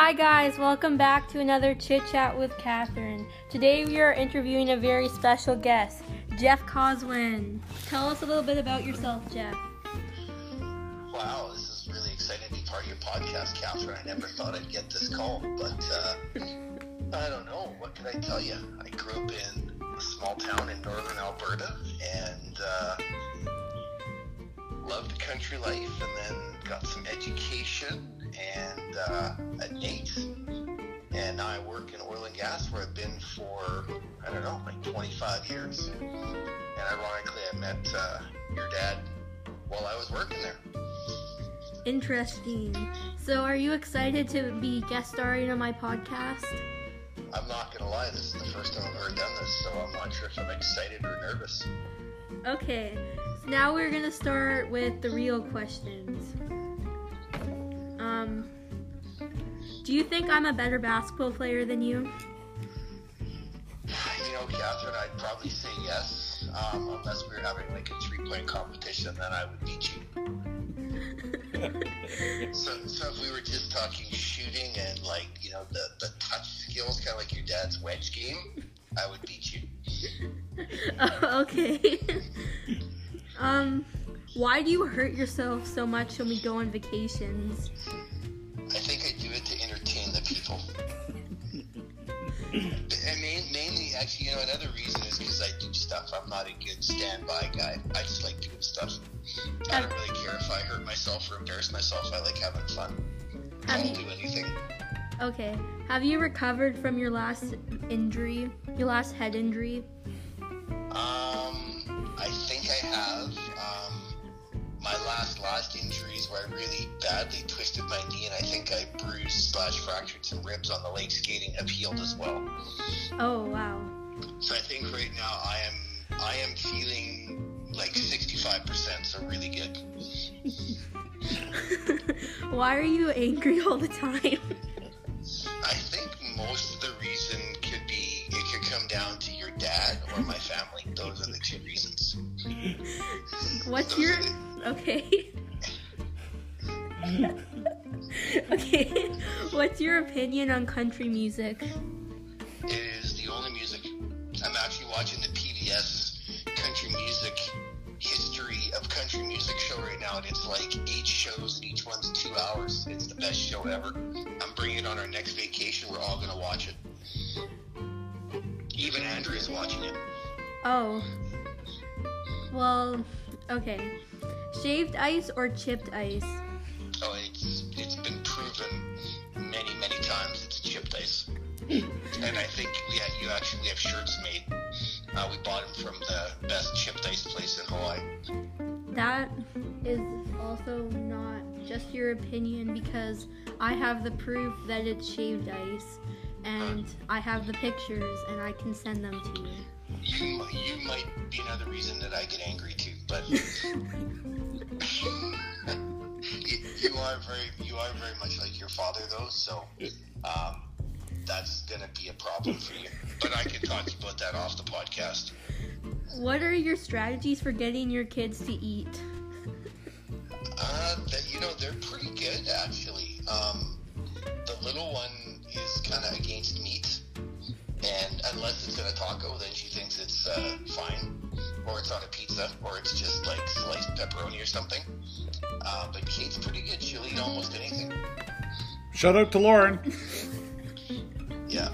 Hi, guys, welcome back to another Chit Chat with Catherine. Today we are interviewing a very special guest, Jeff Coswan. Tell us a little bit about yourself, Jeff. Wow, this is really exciting to be part of your podcast, Catherine. I never thought I'd get this call, but uh, I don't know. What can I tell you? I grew up in a small town in northern Alberta and uh, loved country life and then got some education and uh, at NAIT. And now I work in oil and gas where I've been for, I don't know, like 25 years. And ironically, I met uh, your dad while I was working there. Interesting. So, are you excited to be guest starring on my podcast? I'm not gonna lie, this is the first time I've ever done this, so I'm not sure if I'm excited or nervous. Okay, now we're gonna start with the real questions. Um, do you think I'm a better basketball player than you? You know, Catherine, I'd probably say yes, um, unless we were having like a three-point competition, then I would beat you. so, so if we were just talking shooting and like you know the the touch skills, kind of like your dad's wedge game, I would beat you. Oh, okay. Um, why do you hurt yourself so much when we go on vacations? I think I do it to entertain the people. and main, mainly, actually, you know, another reason is because I do stuff. I'm not a good standby guy. I just like doing stuff. I don't really care if I hurt myself or embarrass myself. I like having fun. Have I'll you- do anything. Okay. Have you recovered from your last injury? Your last head injury? Last last injuries where I really badly twisted my knee, and I think I bruised slash fractured some ribs on the lake skating have healed as well. Oh, wow. So I think right now I am I am feeling like 65%, so really good. Why are you angry all the time? I think most of the reason could be it could come down to your dad or my family. Those are the two reasons. What's your okay? okay. What's your opinion on country music? It is the only music. I'm actually watching the PBS Country Music History of Country Music show right now, and it's like eight shows, and each one's two hours. It's the best show ever. I'm bringing it on our next vacation. We're all gonna watch it. Even Andrea's watching it. Oh. Well, okay. Shaved ice or chipped ice? Oh, it's it's been proven many many times. It's chipped ice, and I think we had, you actually we have shirts made. Uh, we bought them from the best chipped ice place in Hawaii. That is also not just your opinion because I have the proof that it's shaved ice and I have the pictures and I can send them to you. You you might be another reason that I get angry too, but you, you are very you are very much like your father though, so um, that's gonna be a problem for you. But I can talk to you about that off the podcast. What are your strategies for getting your kids to eat? Uh, that, you know, they're pretty good actually. Um, the little one is kind of against meat, and unless it's in a taco, then she thinks it's uh, fine, or it's on a pizza, or it's just like sliced pepperoni or something. Uh, but Kate's pretty good; she'll eat almost anything. Shout out to Lauren. Yeah.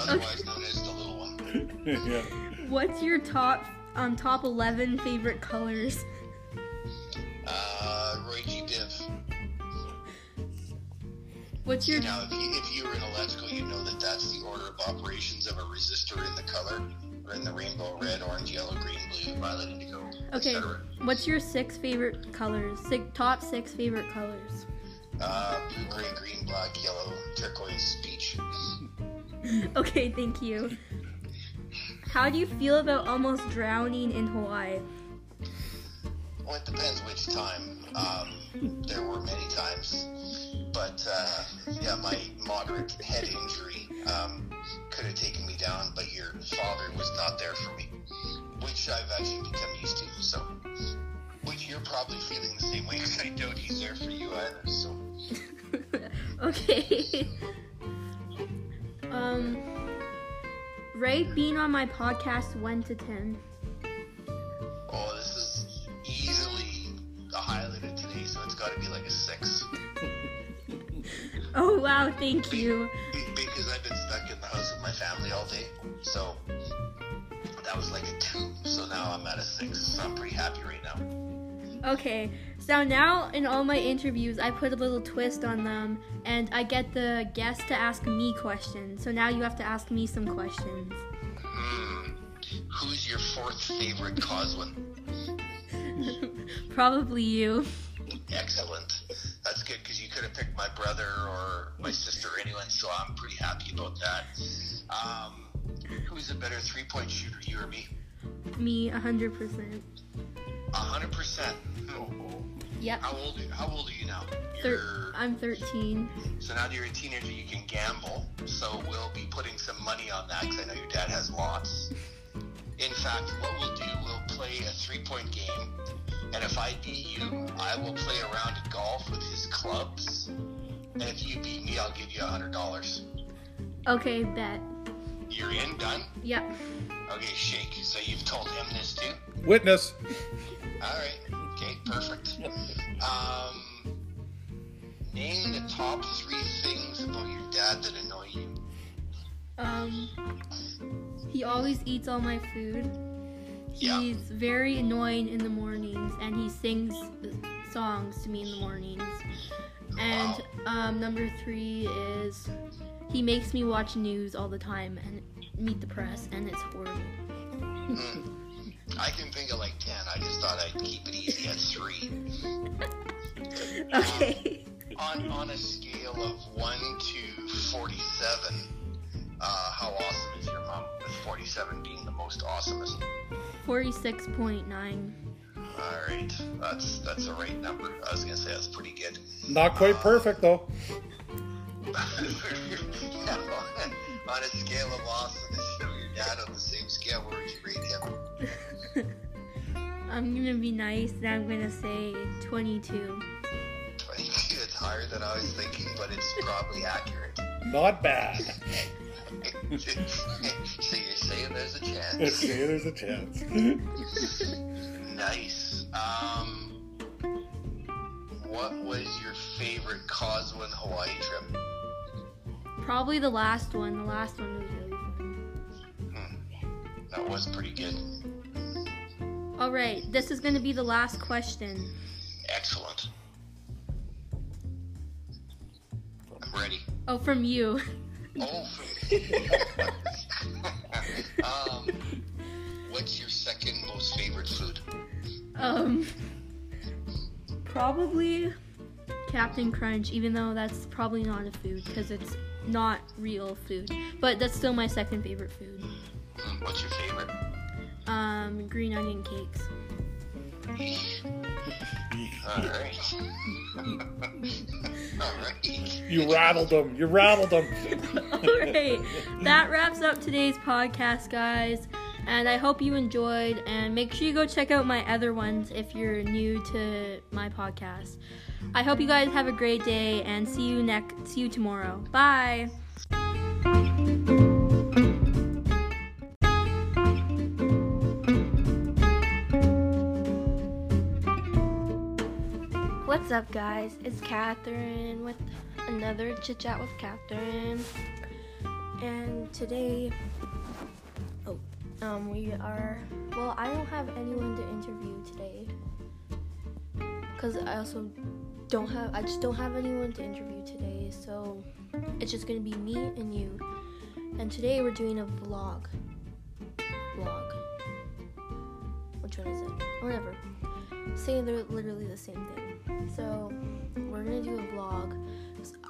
Otherwise known as the little one. yeah. What's your top um top 11 favorite colors? What's your Now, if you, if you were in electrical, you know that that's the order of operations of a resistor in the color, or in the rainbow: red, orange, yellow, green, blue, violet, indigo, Okay. What's your six favorite colors? Six, top 6 favorite colors. Uh, blue, gray, green, black, yellow, turquoise, peach. Okay, thank you. How do you feel about almost drowning in Hawaii? Well, it depends which time. Um, there were many times, but uh, yeah, my moderate head injury um, could have taken me down, but your father was not there for me, which I've actually become used to. So, which you're probably feeling the same way because I doubt he's there for you either. So, okay. um, rate being on my podcast one to ten. Wow, thank you. Because I've been stuck in the house with my family all day, so that was like a two. So now I'm at a six. So I'm pretty happy right now. Okay, so now in all my interviews, I put a little twist on them, and I get the guest to ask me questions. So now you have to ask me some questions. Hmm. Who's your fourth favorite Coswan? Probably you. Excellent. Good because you could have picked my brother or my sister or anyone, so I'm pretty happy about that. Um, who's a better three point shooter, you or me? Me, a hundred percent. A hundred percent. Yep. How old? How old are you now? Thir- I'm 13. so now that you're a teenager, you can gamble. So we'll be putting some money on that because I know your dad has lots. In fact, what we'll do, we'll play a three-point game, and if I beat you, I will play a round of golf with his clubs. And if you beat me, I'll give you a hundred dollars. Okay, bet. You're in, done. Yep. Okay, shake. So you've told him this too. Witness. All right. Okay, perfect. Um, name the top three things about your dad that annoy you. Um, he always eats all my food. Yeah. He's very annoying in the mornings, and he sings songs to me in the mornings. And um, number three is he makes me watch news all the time and meet the press, and it's horrible. Hmm. I can think of like ten. I just thought I'd keep it easy at three. Okay. On on a scale of one to forty-seven, uh, how awesome is your mom? With forty-seven being the most awesomest. 46.9. All right, that's that's a right number. I was gonna say that's pretty good. Not quite perfect though. Yeah, on, on a scale of awesomeness, you know, your dad on the same scale, where would you rate him? I'm gonna be nice and I'm gonna say 22. 22. It's higher than I was thinking, but it's probably accurate. Not bad. so you're saying there's a chance? Okay, there's a chance. Nice. Um, what was your favorite Coswan Hawaii trip? Probably the last one. The last one was really fun. That was pretty good. Alright, this is gonna be the last question. Excellent. I'm ready. Oh, from you. Oh. um, what's your second most favorite food? Um, probably Captain Crunch, even though that's probably not a food because it's not real food. But that's still my second favorite food. Hmm, What's your favorite? Um, green onion cakes. All right. All right. You rattled them. You rattled them. Alright, that wraps up today's podcast, guys. And I hope you enjoyed. And make sure you go check out my other ones if you're new to my podcast. I hope you guys have a great day and see you next see you tomorrow. Bye. Up, guys? It's Catherine with another chit chat with Catherine. And today, oh, um, we are. Well, I don't have anyone to interview today because I also don't have. I just don't have anyone to interview today, so it's just gonna be me and you. And today we're doing a vlog. Vlog. Which one is it? Whatever. Saying they're literally the same thing. So we're gonna do a vlog.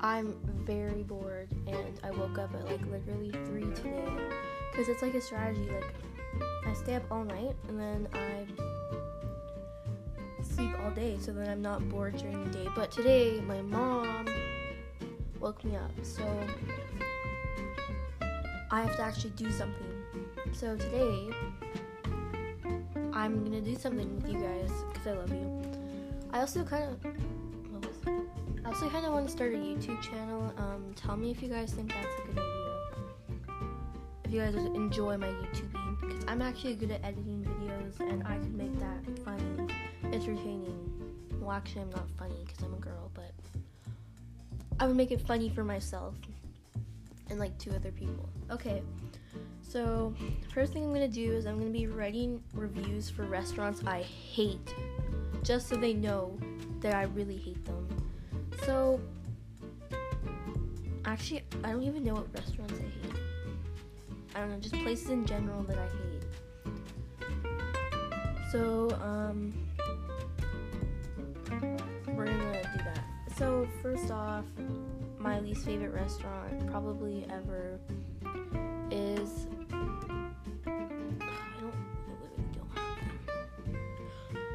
I'm very bored and I woke up at like literally three today. Cause it's like a strategy. Like I stay up all night and then I sleep all day, so then I'm not bored during the day. But today my mom woke me up, so I have to actually do something. So today I'm gonna do something with you guys because I love you. I also kind of. I also kind of want to start a YouTube channel. Um, tell me if you guys think that's a good idea. If you guys enjoy my YouTubing, because I'm actually good at editing videos, and I could make that funny, entertaining. Well, actually, I'm not funny because I'm a girl, but I would make it funny for myself and like two other people. Okay, so first thing I'm gonna do is I'm gonna be writing reviews for restaurants I hate, just so they know that I really hate them. So, actually, I don't even know what restaurants I hate. I don't know, just places in general that I hate. So, um, we're gonna do that. So, first off, my least favorite restaurant, probably ever,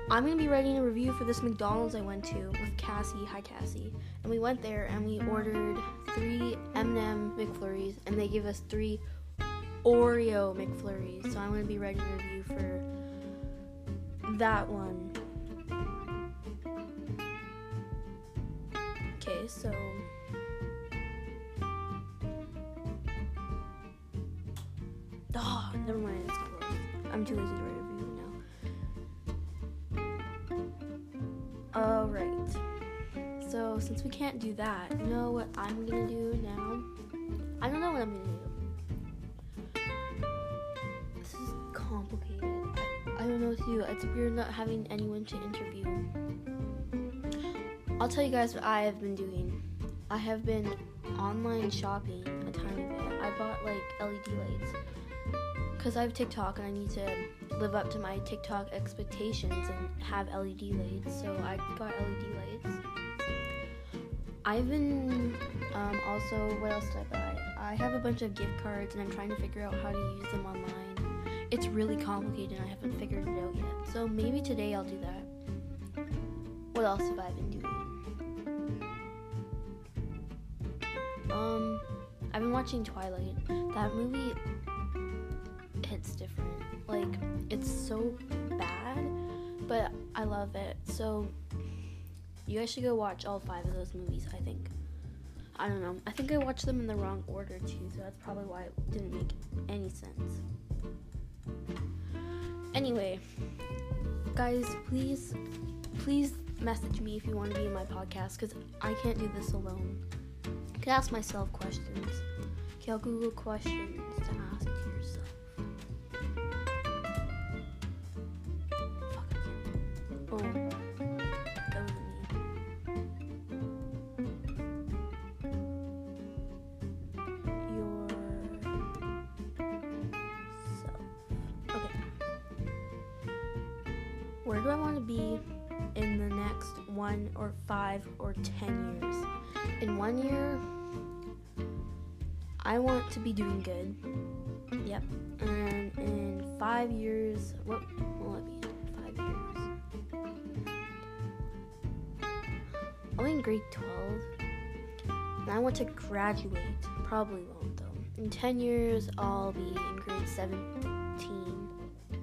I'm gonna be writing a review for this McDonald's I went to with Cassie. Hi, Cassie. And we went there and we ordered three M&M McFlurries, and they gave us three Oreo McFlurries. So I'm gonna be writing a review for that one. Okay, so. Oh, never mind. It's closed. I'm too lazy to write Since we can't do that, you know what I'm gonna do now? I don't know what I'm gonna do. This is complicated. I, I don't know what to do. It's weird not having anyone to interview. I'll tell you guys what I have been doing. I have been online shopping a tiny bit. I bought like LED lights because I have TikTok and I need to live up to my TikTok expectations and have LED lights. So I got LED lights. I've been um, also what else did I buy? I have a bunch of gift cards and I'm trying to figure out how to use them online. It's really complicated and I haven't figured it out yet. So maybe today I'll do that. What else have I been doing? Um, I've been watching Twilight. That movie hits different. Like, it's so bad, but I love it. So, you guys should go watch all five of those movies, I think. I don't know. I think I watched them in the wrong order too, so that's probably why it didn't make any sense. Anyway, guys, please, please message me if you want to be in my podcast because I can't do this alone. I can ask myself questions. Okay, I'll Google questions Where do I want to be in the next one or five or ten years? In one year, I want to be doing good. Yep. And in five years, what will it be five years? Be in grade 12. And I want to graduate. Probably won't though. In 10 years, I'll be in grade 17.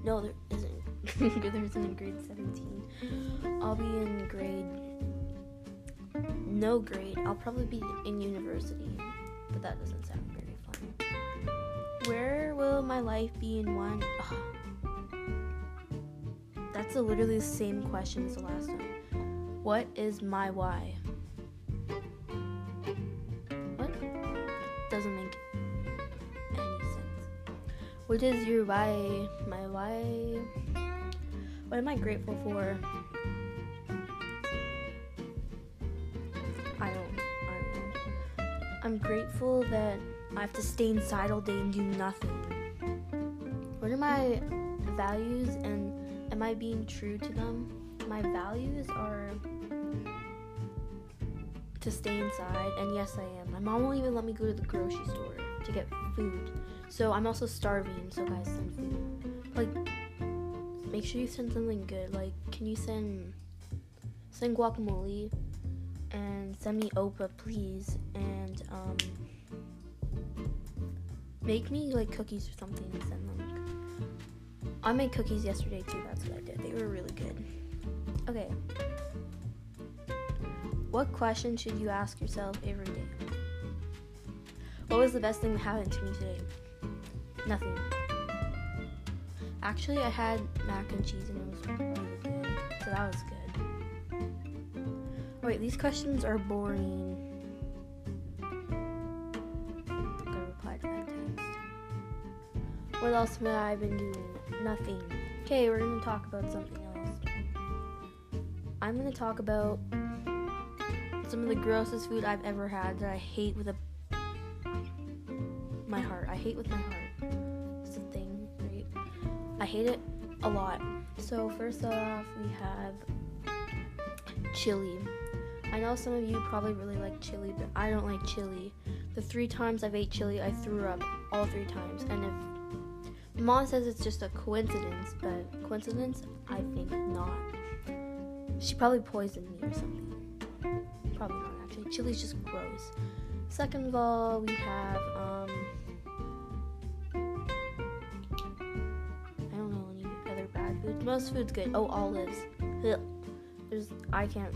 No, there isn't. isn't in grade 17. I'll be in grade. No grade. I'll probably be in university. But that doesn't sound very fun. Where will my life be in one? Ugh. That's literally the same question as the last one. What is my why? What? Doesn't make any sense. What is your why? My why? What am I grateful for? I don't. I don't. I'm grateful that I have to stay inside all day and do nothing. What are my values and am I being true to them? My values are to stay inside, and yes, I am. My mom won't even let me go to the grocery store to get food. So I'm also starving, so guys, send food. Make sure you send something good. Like, can you send send guacamole and send me Oprah, please, and um, make me like cookies or something and send them. I made cookies yesterday too. That's what I did. They were really good. Okay. What question should you ask yourself every day? What was the best thing that happened to me today? Nothing. Actually, I had mac and cheese and it was really good. So that was good. Wait, these questions are boring. Gotta reply to that text. What else have I been doing? Nothing. Okay, we're gonna talk about something else. I'm gonna talk about some of the grossest food I've ever had that I hate with a my heart. I hate with my heart. I hate it a lot. So first off, we have chili. I know some of you probably really like chili, but I don't like chili. The three times I've ate chili, I threw up all three times. And if mom says it's just a coincidence, but coincidence, I think not. She probably poisoned me or something. Probably not actually. Chili's just gross. Second of all, we have um Most food's good. Oh, olives. Ugh. There's I can't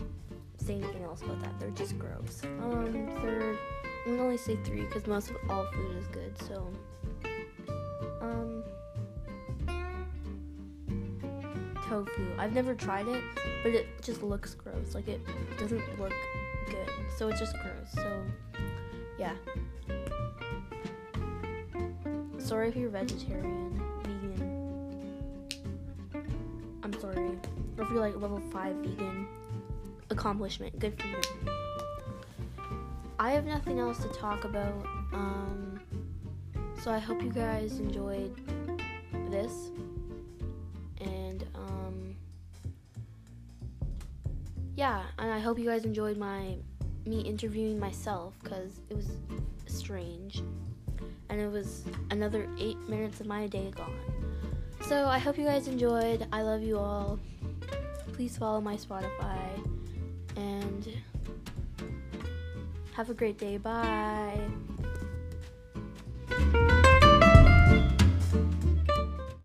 say anything else about that. They're just gross. Um, third, I'm gonna only say three because most of all food is good. So, um, tofu. I've never tried it, but it just looks gross. Like it doesn't look good, so it's just gross. So, yeah. Sorry if you're vegetarian, Or if you're like level 5 vegan, accomplishment. Good for you. I have nothing else to talk about. Um, so I hope you guys enjoyed this. And, um, yeah, and I hope you guys enjoyed my me interviewing myself because it was strange. And it was another eight minutes of my day gone. So I hope you guys enjoyed. I love you all. Please follow my Spotify and have a great day. Bye.